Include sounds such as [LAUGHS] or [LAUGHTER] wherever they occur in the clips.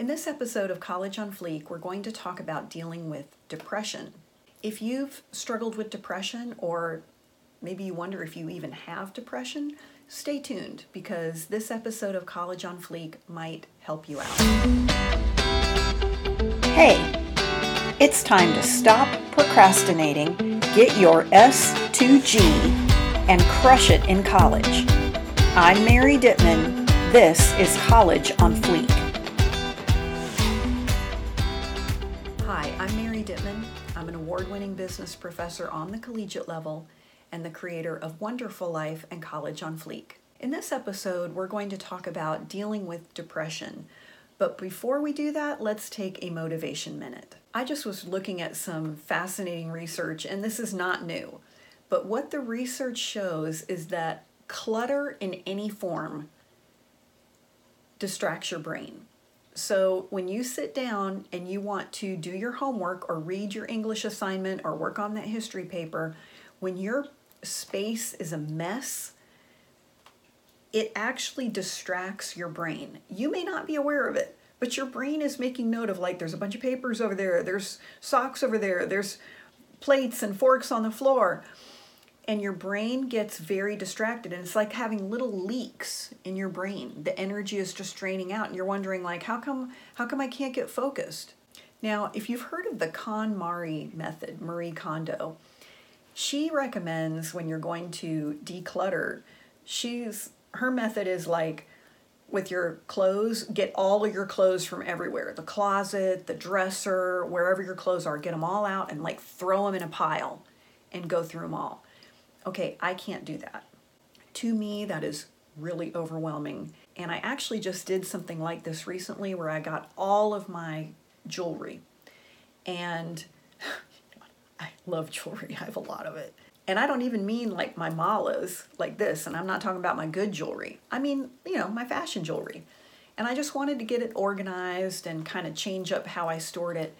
In this episode of College on Fleek, we're going to talk about dealing with depression. If you've struggled with depression, or maybe you wonder if you even have depression, stay tuned because this episode of College on Fleek might help you out. Hey, it's time to stop procrastinating, get your S2G, and crush it in college. I'm Mary Dittman. This is College on Fleek. Award winning business professor on the collegiate level and the creator of Wonderful Life and College on Fleek. In this episode, we're going to talk about dealing with depression. But before we do that, let's take a motivation minute. I just was looking at some fascinating research, and this is not new. But what the research shows is that clutter in any form distracts your brain. So when you sit down and you want to do your homework or read your English assignment or work on that history paper, when your space is a mess, it actually distracts your brain. You may not be aware of it, but your brain is making note of like there's a bunch of papers over there, there's socks over there, there's plates and forks on the floor and your brain gets very distracted and it's like having little leaks in your brain. The energy is just draining out and you're wondering like how come how come i can't get focused? Now if you've heard of the KonMari method marie kondo she recommends when you're going to declutter she's her method is like with your clothes get all of your clothes from everywhere. The closet the dresser wherever your clothes are get them all out and like throw them in a pile and go through them all Okay, I can't do that. To me, that is really overwhelming. And I actually just did something like this recently where I got all of my jewelry. And [LAUGHS] I love jewelry, I have a lot of it. And I don't even mean like my malas like this, and I'm not talking about my good jewelry. I mean, you know, my fashion jewelry. And I just wanted to get it organized and kind of change up how I stored it.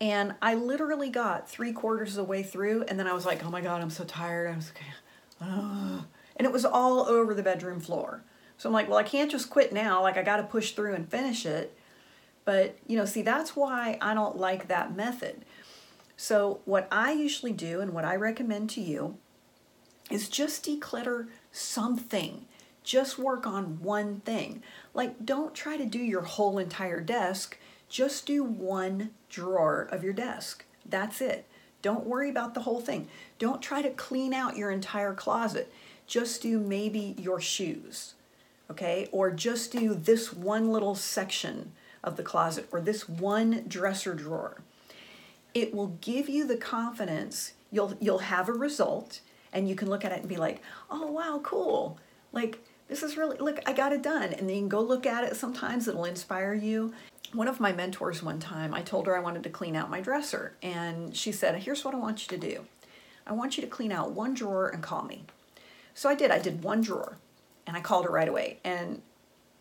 And I literally got three quarters of the way through, and then I was like, oh my God, I'm so tired. I was like, and it was all over the bedroom floor. So I'm like, well, I can't just quit now. Like, I got to push through and finish it. But, you know, see, that's why I don't like that method. So, what I usually do and what I recommend to you is just declutter something. Just work on one thing. Like, don't try to do your whole entire desk just do one drawer of your desk. That's it. Don't worry about the whole thing. Don't try to clean out your entire closet. Just do maybe your shoes, okay? Or just do this one little section of the closet or this one dresser drawer. It will give you the confidence. You'll you'll have a result and you can look at it and be like, "Oh, wow, cool." Like this is really look, I got it done. And then you can go look at it. Sometimes it'll inspire you one of my mentors one time, I told her I wanted to clean out my dresser, and she said, Here's what I want you to do I want you to clean out one drawer and call me. So I did. I did one drawer, and I called her right away. And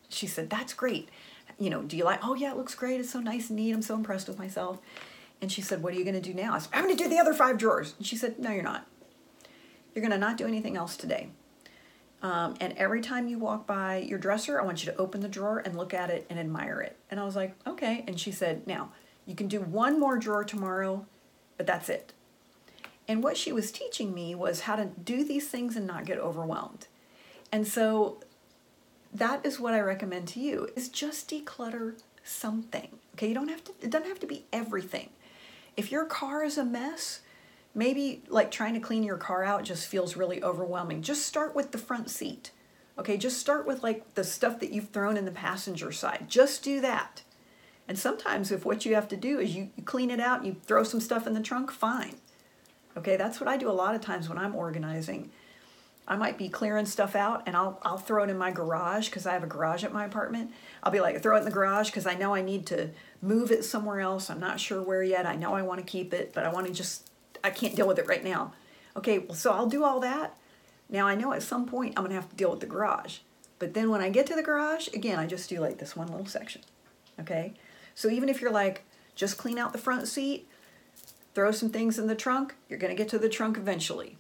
she said, That's great. You know, do you like, oh, yeah, it looks great. It's so nice and neat. I'm so impressed with myself. And she said, What are you going to do now? I said, I'm going to do the other five drawers. And she said, No, you're not. You're going to not do anything else today. Um, and every time you walk by your dresser, I want you to open the drawer and look at it and admire it. And I was like, okay. And she said, now you can do one more drawer tomorrow, but that's it. And what she was teaching me was how to do these things and not get overwhelmed. And so that is what I recommend to you is just declutter something. Okay, you don't have to it doesn't have to be everything. If your car is a mess, maybe like trying to clean your car out just feels really overwhelming. Just start with the front seat. Okay, just start with like the stuff that you've thrown in the passenger side. Just do that. And sometimes if what you have to do is you, you clean it out, you throw some stuff in the trunk, fine. Okay, that's what I do a lot of times when I'm organizing. I might be clearing stuff out and I'll I'll throw it in my garage because I have a garage at my apartment. I'll be like throw it in the garage because I know I need to move it somewhere else. I'm not sure where yet. I know I want to keep it, but I want to just I can't deal with it right now. Okay, well, so I'll do all that. Now I know at some point I'm gonna have to deal with the garage. But then when I get to the garage, again, I just do like this one little section. Okay? So even if you're like, just clean out the front seat, throw some things in the trunk, you're gonna get to the trunk eventually.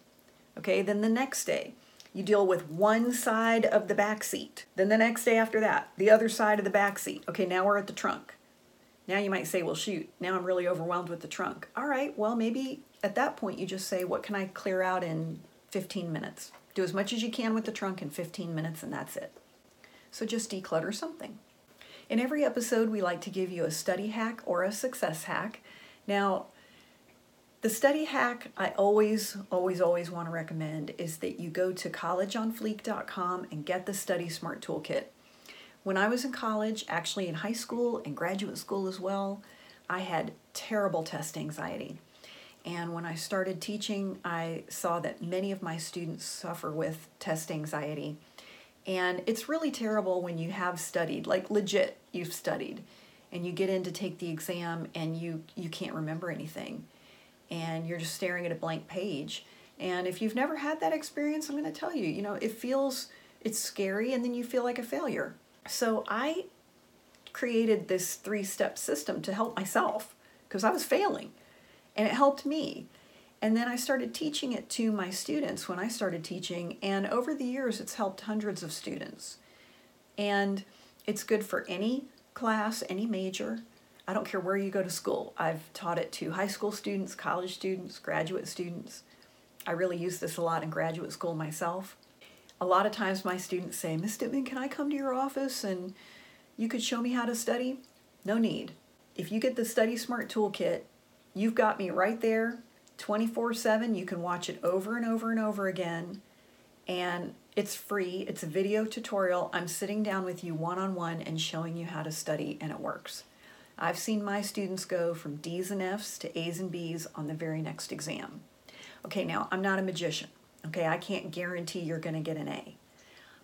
Okay, then the next day, you deal with one side of the back seat. Then the next day after that, the other side of the back seat. Okay, now we're at the trunk. Now you might say, well, shoot, now I'm really overwhelmed with the trunk. All right, well, maybe at that point you just say, what can I clear out in 15 minutes? Do as much as you can with the trunk in 15 minutes, and that's it. So just declutter something. In every episode, we like to give you a study hack or a success hack. Now, the study hack I always, always, always want to recommend is that you go to collegeonfleek.com and get the Study Smart Toolkit. When I was in college, actually in high school and graduate school as well, I had terrible test anxiety. And when I started teaching, I saw that many of my students suffer with test anxiety. And it's really terrible when you have studied, like legit, you've studied, and you get in to take the exam and you, you can't remember anything. And you're just staring at a blank page. And if you've never had that experience, I'm going to tell you, you know, it feels, it's scary, and then you feel like a failure. So I created this three step system to help myself because I was failing and it helped me. And then I started teaching it to my students when I started teaching, and over the years, it's helped hundreds of students. And it's good for any class, any major. I don't care where you go to school. I've taught it to high school students, college students, graduate students. I really use this a lot in graduate school myself a lot of times my students say, Miss Dittman, can I come to your office and you could show me how to study? No need. If you get the Study Smart Toolkit, you've got me right there 24 7. You can watch it over and over and over again. And it's free, it's a video tutorial. I'm sitting down with you one on one and showing you how to study, and it works. I've seen my students go from D's and F's to A's and B's on the very next exam. Okay, now I'm not a magician. Okay, I can't guarantee you're going to get an A.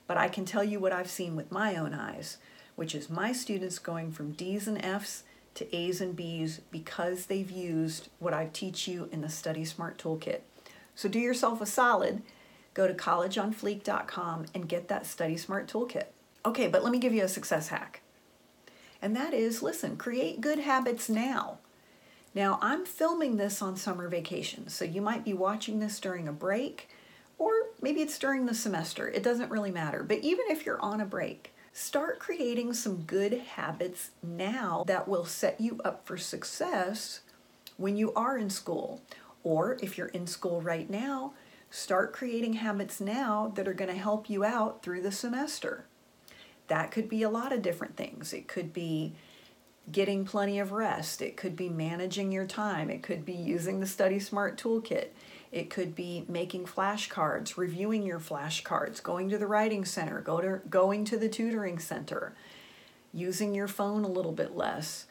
But I can tell you what I've seen with my own eyes, which is my students going from D's and F's to A's and B's because they've used what I teach you in the Study Smart Toolkit. So do yourself a solid, go to collegeonfleek.com and get that Study Smart Toolkit. Okay, but let me give you a success hack. And that is listen, create good habits now. Now, I'm filming this on summer vacation, so you might be watching this during a break or maybe it's during the semester. It doesn't really matter. But even if you're on a break, start creating some good habits now that will set you up for success when you are in school. Or if you're in school right now, start creating habits now that are going to help you out through the semester. That could be a lot of different things. It could be getting plenty of rest. It could be managing your time. It could be using the Study Smart Toolkit. It could be making flashcards, reviewing your flashcards, going to the writing center, go to, going to the tutoring center, using your phone a little bit less.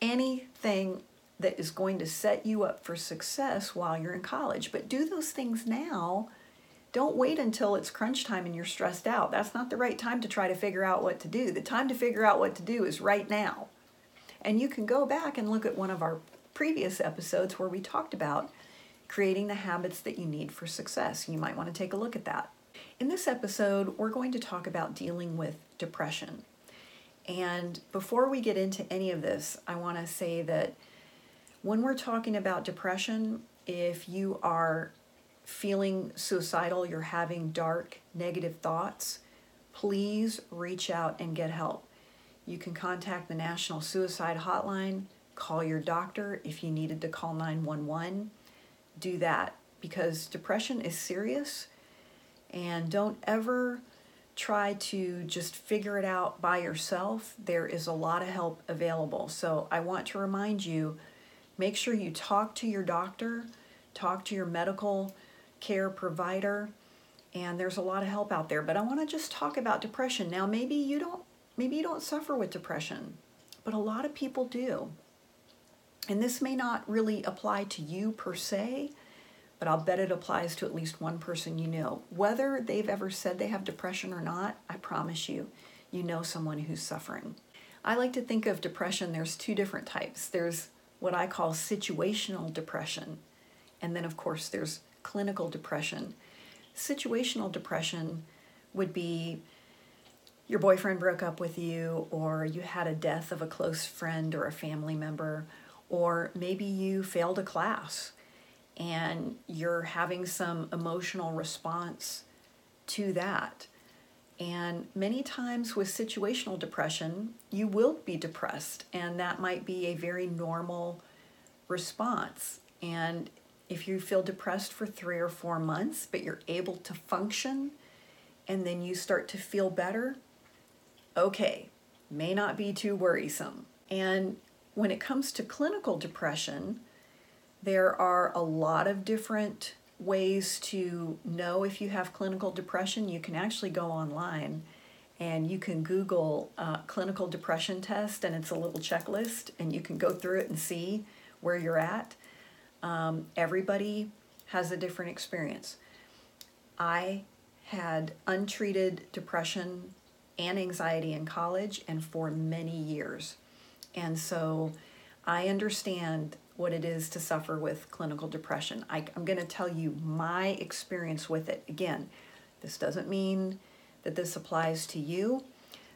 Anything that is going to set you up for success while you're in college. But do those things now. Don't wait until it's crunch time and you're stressed out. That's not the right time to try to figure out what to do. The time to figure out what to do is right now. And you can go back and look at one of our previous episodes where we talked about creating the habits that you need for success. You might want to take a look at that. In this episode, we're going to talk about dealing with depression. And before we get into any of this, I want to say that when we're talking about depression, if you are feeling suicidal, you're having dark, negative thoughts, please reach out and get help. You can contact the National Suicide Hotline, call your doctor if you needed to call 911 do that because depression is serious and don't ever try to just figure it out by yourself. There is a lot of help available. So I want to remind you make sure you talk to your doctor, talk to your medical care provider, and there's a lot of help out there. But I want to just talk about depression. Now maybe you don't maybe you don't suffer with depression, but a lot of people do. And this may not really apply to you per se, but I'll bet it applies to at least one person you know. Whether they've ever said they have depression or not, I promise you, you know someone who's suffering. I like to think of depression, there's two different types. There's what I call situational depression, and then, of course, there's clinical depression. Situational depression would be your boyfriend broke up with you, or you had a death of a close friend or a family member, or maybe you failed a class and you're having some emotional response to that. And many times with situational depression, you will be depressed, and that might be a very normal response. And if you feel depressed for three or four months, but you're able to function, and then you start to feel better, okay, may not be too worrisome. And when it comes to clinical depression, there are a lot of different ways to know if you have clinical depression. You can actually go online and you can Google uh, clinical depression test, and it's a little checklist, and you can go through it and see where you're at. Um, everybody has a different experience. I had untreated depression and anxiety in college and for many years. And so I understand what it is to suffer with clinical depression. I, am going to tell you my experience with it. Again, this doesn't mean that this applies to you.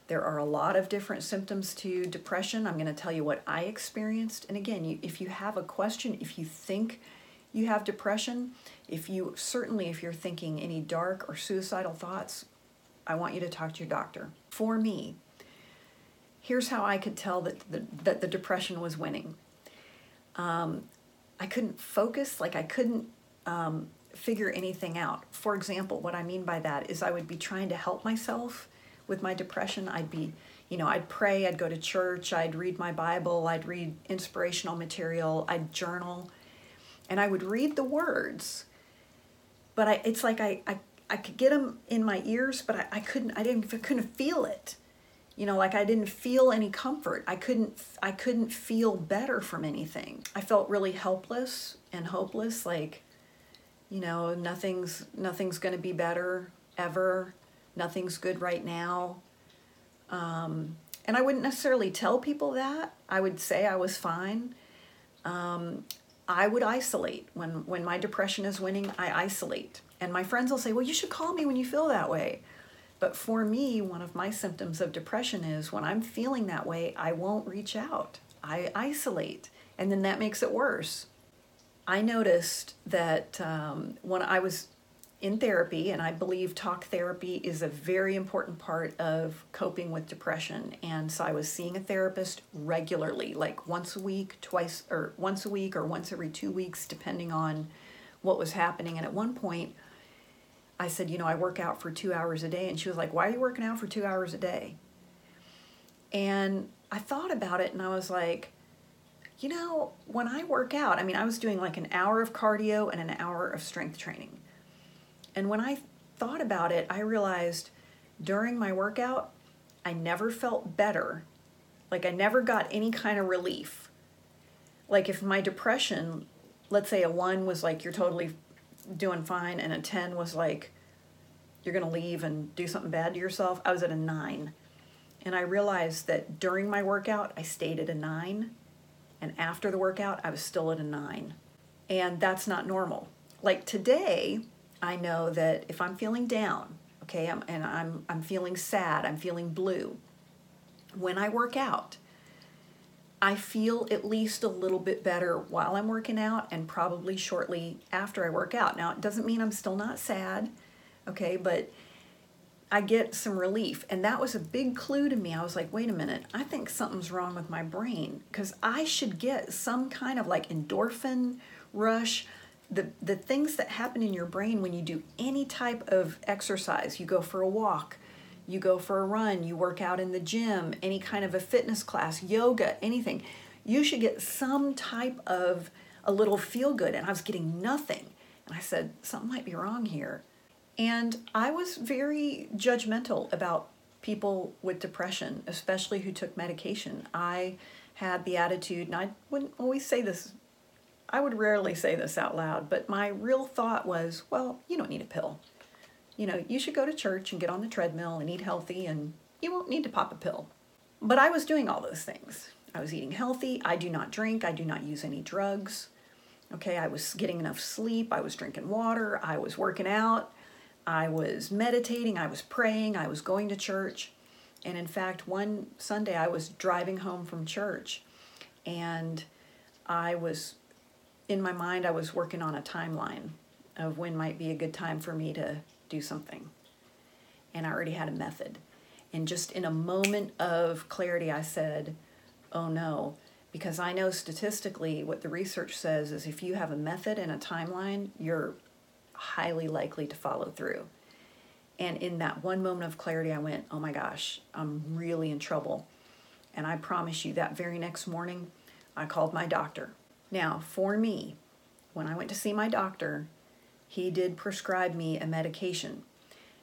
There are a lot of different symptoms to depression. I'm going to tell you what I experienced. And again, you, if you have a question, if you think you have depression, if you certainly if you're thinking any dark or suicidal thoughts, I want you to talk to your doctor. For me, here's how I could tell that the, that the depression was winning um, I couldn't focus, like I couldn't um, figure anything out. For example, what I mean by that is I would be trying to help myself with my depression. I'd be, you know, I'd pray, I'd go to church, I'd read my Bible, I'd read inspirational material, I'd journal, and I would read the words. But I, it's like I, I, I could get them in my ears, but I, I couldn't, I didn't, I couldn't feel it you know like i didn't feel any comfort. I couldn't i couldn't feel better from anything. I felt really helpless and hopeless like you know nothing's nothing's going to be better ever. Nothing's good right now. Um, and i wouldn't necessarily tell people that. I would say i was fine. Um, i would isolate. When when my depression is winning i isolate. And my friends will say well you should call me when you feel that way but for me, one of my symptoms of depression is when I'm feeling that way, I won't reach out. I isolate, and then that makes it worse. I noticed that um, when I was in therapy, and I believe talk therapy is a very important part of coping with depression. And so I was seeing a therapist regularly, like once a week, twice, or once a week, or once every two weeks, depending on what was happening. And at one point, I said, you know, I work out for two hours a day. And she was like, why are you working out for two hours a day? And I thought about it and I was like, you know, when I work out, I mean, I was doing like an hour of cardio and an hour of strength training. And when I thought about it, I realized during my workout, I never felt better. Like I never got any kind of relief. Like if my depression, let's say a one was like you're totally doing fine, and a 10 was like, you're going to leave and do something bad to yourself. I was at a 9. And I realized that during my workout, I stayed at a 9. And after the workout, I was still at a 9. And that's not normal. Like today, I know that if I'm feeling down, okay, I'm, and I'm, I'm feeling sad, I'm feeling blue, when I work out, I feel at least a little bit better while I'm working out and probably shortly after I work out. Now, it doesn't mean I'm still not sad, okay, but I get some relief. And that was a big clue to me. I was like, wait a minute, I think something's wrong with my brain because I should get some kind of like endorphin rush. The, the things that happen in your brain when you do any type of exercise, you go for a walk, you go for a run, you work out in the gym, any kind of a fitness class, yoga, anything, you should get some type of a little feel good. And I was getting nothing. And I said, something might be wrong here. And I was very judgmental about people with depression, especially who took medication. I had the attitude, and I wouldn't always say this, I would rarely say this out loud, but my real thought was, well, you don't need a pill you know, you should go to church and get on the treadmill and eat healthy and you won't need to pop a pill. But I was doing all those things. I was eating healthy. I do not drink. I do not use any drugs. Okay, I was getting enough sleep. I was drinking water. I was working out. I was meditating. I was praying. I was going to church. And in fact, one Sunday I was driving home from church and I was, in my mind, I was working on a timeline of when might be a good time for me to do something. and I already had a method. And just in a moment of clarity, I said, oh no, because I know statistically what the research says is if you have a method and a timeline, you're highly likely to follow through. And in that one moment of clarity, I went, oh my gosh, I'm really in trouble. And I promise you, that very next morning, I called my doctor. Now, for me, when I went to see my doctor, he did prescribe me a medication.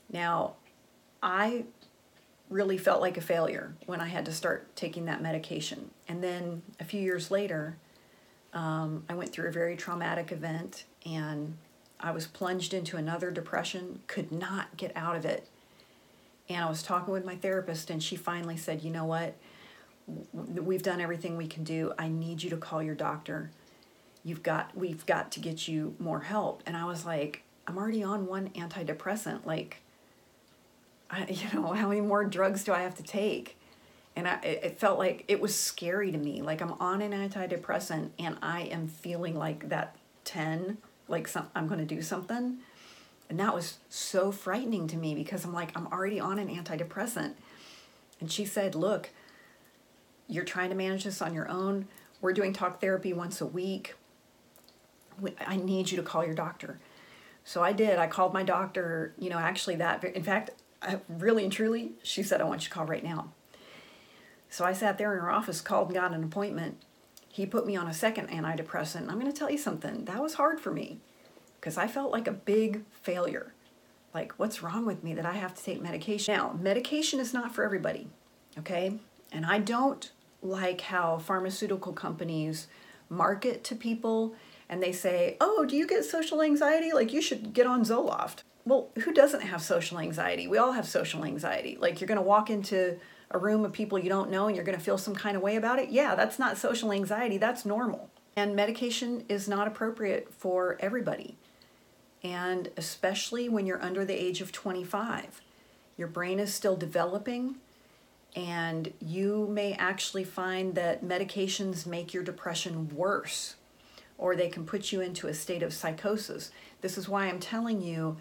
Now, I really felt like a failure when I had to start taking that medication. And then a few years later, um, I went through a very traumatic event and I was plunged into another depression, could not get out of it. And I was talking with my therapist, and she finally said, You know what? We've done everything we can do. I need you to call your doctor. You've got, we've got to get you more help. And I was like, I'm already on one antidepressant. Like, I, [LAUGHS] you know, how many more drugs do I have to take? And I, it felt like it was scary to me. Like I'm on an antidepressant and I am feeling like that 10, like some, I'm going to do something. And that was so frightening to me because I'm like, I'm already on an antidepressant. And she said, Look, you're trying to manage this on your own. We're doing talk therapy once a week. I need you to call your doctor. So I did. I called my doctor, you know, actually that, in fact, I, really and truly, she said, I want you to call right now. So I sat there in her office, called and got an appointment. He put me on a second antidepressant. I'm going to tell you something, that was hard for me because I felt like a big failure. Like, what's wrong with me that I have to take medication? Now, medication is not for everybody, okay? And I don't like how pharmaceutical companies market to people and they say, oh, do you get social anxiety? Like, you should get on Zoloft well, who doesn't have social anxiety? We all have social anxiety. Like you're going to walk into a room of people you don't know and you're going to feel some kind of way about it. Yeah, that's not social anxiety, that's normal. And medication is not appropriate for everybody. And especially when you're under the age of 25. Your brain is still developing and you may actually find that medications make your depression worse or they can put you into a state of psychosis. This is why I'm telling you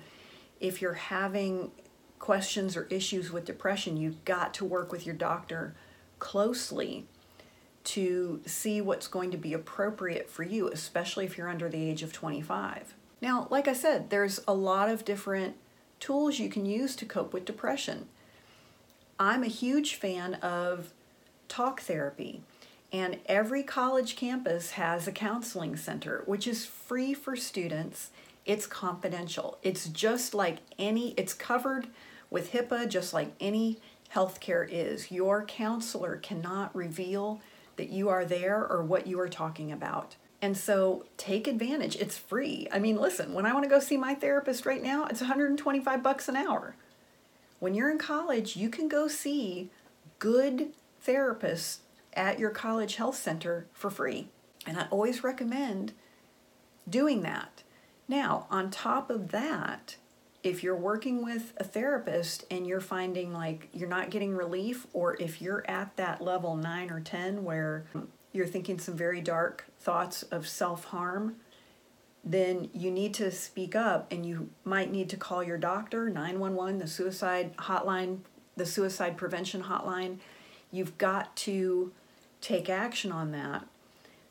if you're having questions or issues with depression, you've got to work with your doctor closely to see what's going to be appropriate for you, especially if you're under the age of 25. Now, like I said, there's a lot of different tools you can use to cope with depression. I'm a huge fan of talk therapy, and every college campus has a counseling center, which is free for students it's confidential. It's just like any, it's covered with HIPAA, just like any healthcare is. Your counselor cannot reveal that you are there or what you are talking about. And so take advantage. It's free. I mean, listen, when I want to go see my therapist right now, it's 125 bucks an hour. When you're in college, you can go see good therapists at your college health center for free. And I always recommend doing that. Now, on top of that, if you're working with a therapist and you're finding like you're not getting relief, or if you're at that level nine or 10 where you're thinking some very dark thoughts of self harm, then you need to speak up and you might need to call your doctor, 911, the suicide hotline, the suicide prevention hotline. You've got to take action on that.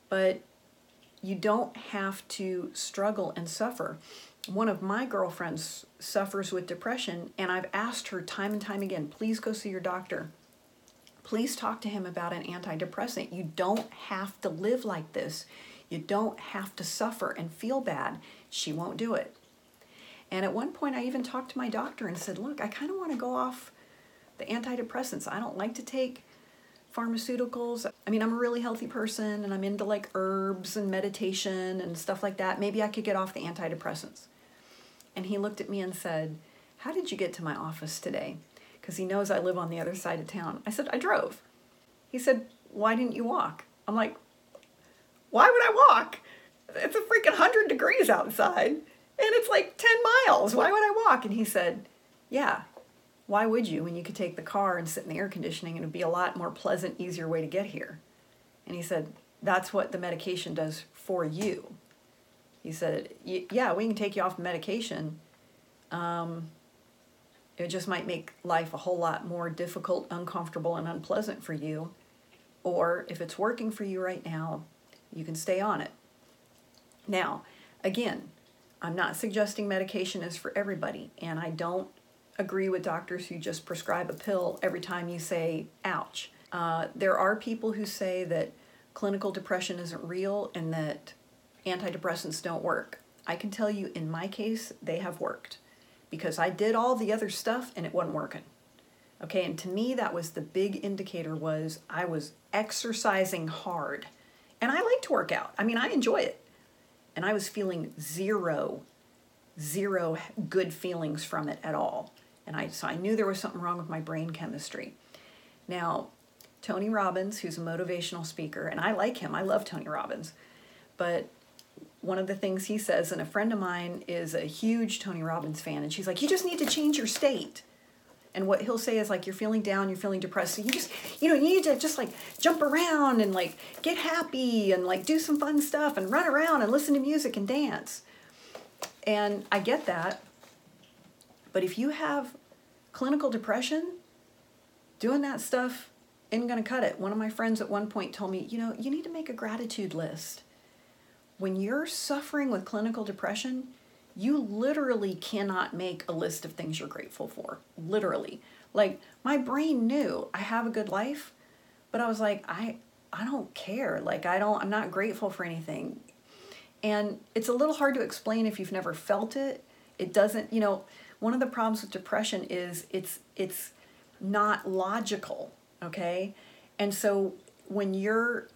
But you don't have to struggle and suffer. One of my girlfriends suffers with depression, and I've asked her time and time again please go see your doctor. Please talk to him about an antidepressant. You don't have to live like this. You don't have to suffer and feel bad. She won't do it. And at one point, I even talked to my doctor and said, Look, I kind of want to go off the antidepressants. I don't like to take pharmaceuticals. I mean, I'm a really healthy person and I'm into like herbs and meditation and stuff like that. Maybe I could get off the antidepressants. And he looked at me and said, How did you get to my office today? Because he knows I live on the other side of town. I said, I drove. He said, Why didn't you walk? I'm like, Why would I walk? It's a freaking 100 degrees outside and it's like 10 miles. Why would I walk? And he said, Yeah, why would you when you could take the car and sit in the air conditioning and it'd be a lot more pleasant, easier way to get here? And he said, That's what the medication does for you. He said, Yeah, we can take you off the medication, um, It just might make life a whole lot more difficult, uncomfortable, and unpleasant for you. Or if it's working for you right now, you can stay on it. Now, again, I'm not suggesting medication is for everybody, and I don't agree with doctors who just prescribe a pill every time you say, ouch. Uh, there are people who say that clinical depression isn't real and that antidepressants don't work. I can tell you in my case, they have worked because I did all the other stuff and it wasn't working. Okay, and to me that was the big indicator was I was exercising hard. And I like to work out. I mean, I enjoy it. And I was feeling zero zero good feelings from it at all. And I so I knew there was something wrong with my brain chemistry. Now, Tony Robbins, who's a motivational speaker, and I like him. I love Tony Robbins. But one of the things he says, and a friend of mine is a huge Tony Robbins fan, and she's like, You just need to change your state. And what he'll say is like, You're feeling down, you're feeling depressed. So you just, you know, you need to just like jump around and like get happy and like do some fun stuff and run around and listen to music and dance. And I get that. But if you have clinical depression, doing that stuff isn't going to cut it. One of my friends at one point told me, you know, you need to make a gratitude list when you're suffering with clinical depression, you literally cannot make a list of things you're grateful for. Literally. Like my brain knew I have a good life, but I was like, I I don't care. Like I don't I'm not grateful for anything. And it's a little hard to explain if you've never felt it. It doesn't, you know, one of the problems with depression is it's it's not logical, okay? And so when you're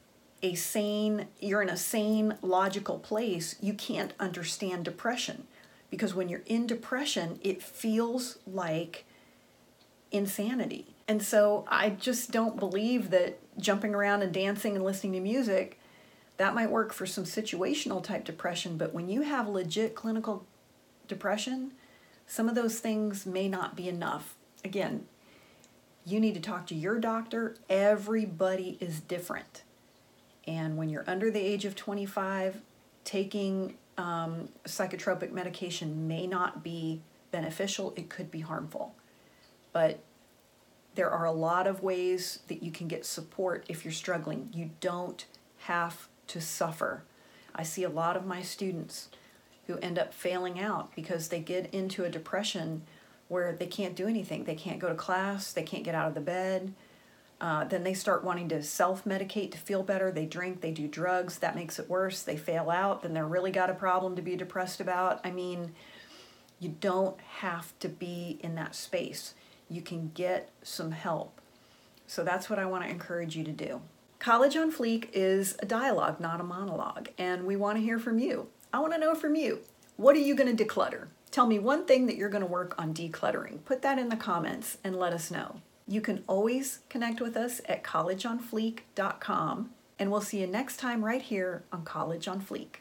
a sane, you're in a sane, logical place, you can't understand depression. Because when you're in depression, it feels like insanity. And so I just don't believe that jumping around and dancing and listening to music, that might work for some situational type depression. But when you have legit clinical depression, some of those things may not be enough. Again, you need to talk to your doctor. Everybody is different. And when you're under the age of 25, taking um, psychotropic medication may not be beneficial, it could be harmful. But there are a lot of ways that you can get support if you're struggling. You don't have to suffer. I see a lot of my students who end up failing out because they get into a depression where they can't do anything. They can't go to class, they can't get out of the bed, uh, then they start wanting to self medicate to feel better. They drink, they do drugs. That makes it worse. They fail out. Then they're really got a problem to be depressed about. I mean, you don't have to be in that space. You can get some help. So that's what I want to encourage you to do. College on Fleek is a dialogue, not a monologue, and we want to hear from you. I want to know from you what are you going to declutter? Tell me one thing that you're going to work on decluttering. Put that in the comments and let us know. You can always connect with us at collegeonfleek.com, and we'll see you next time right here on College on Fleek.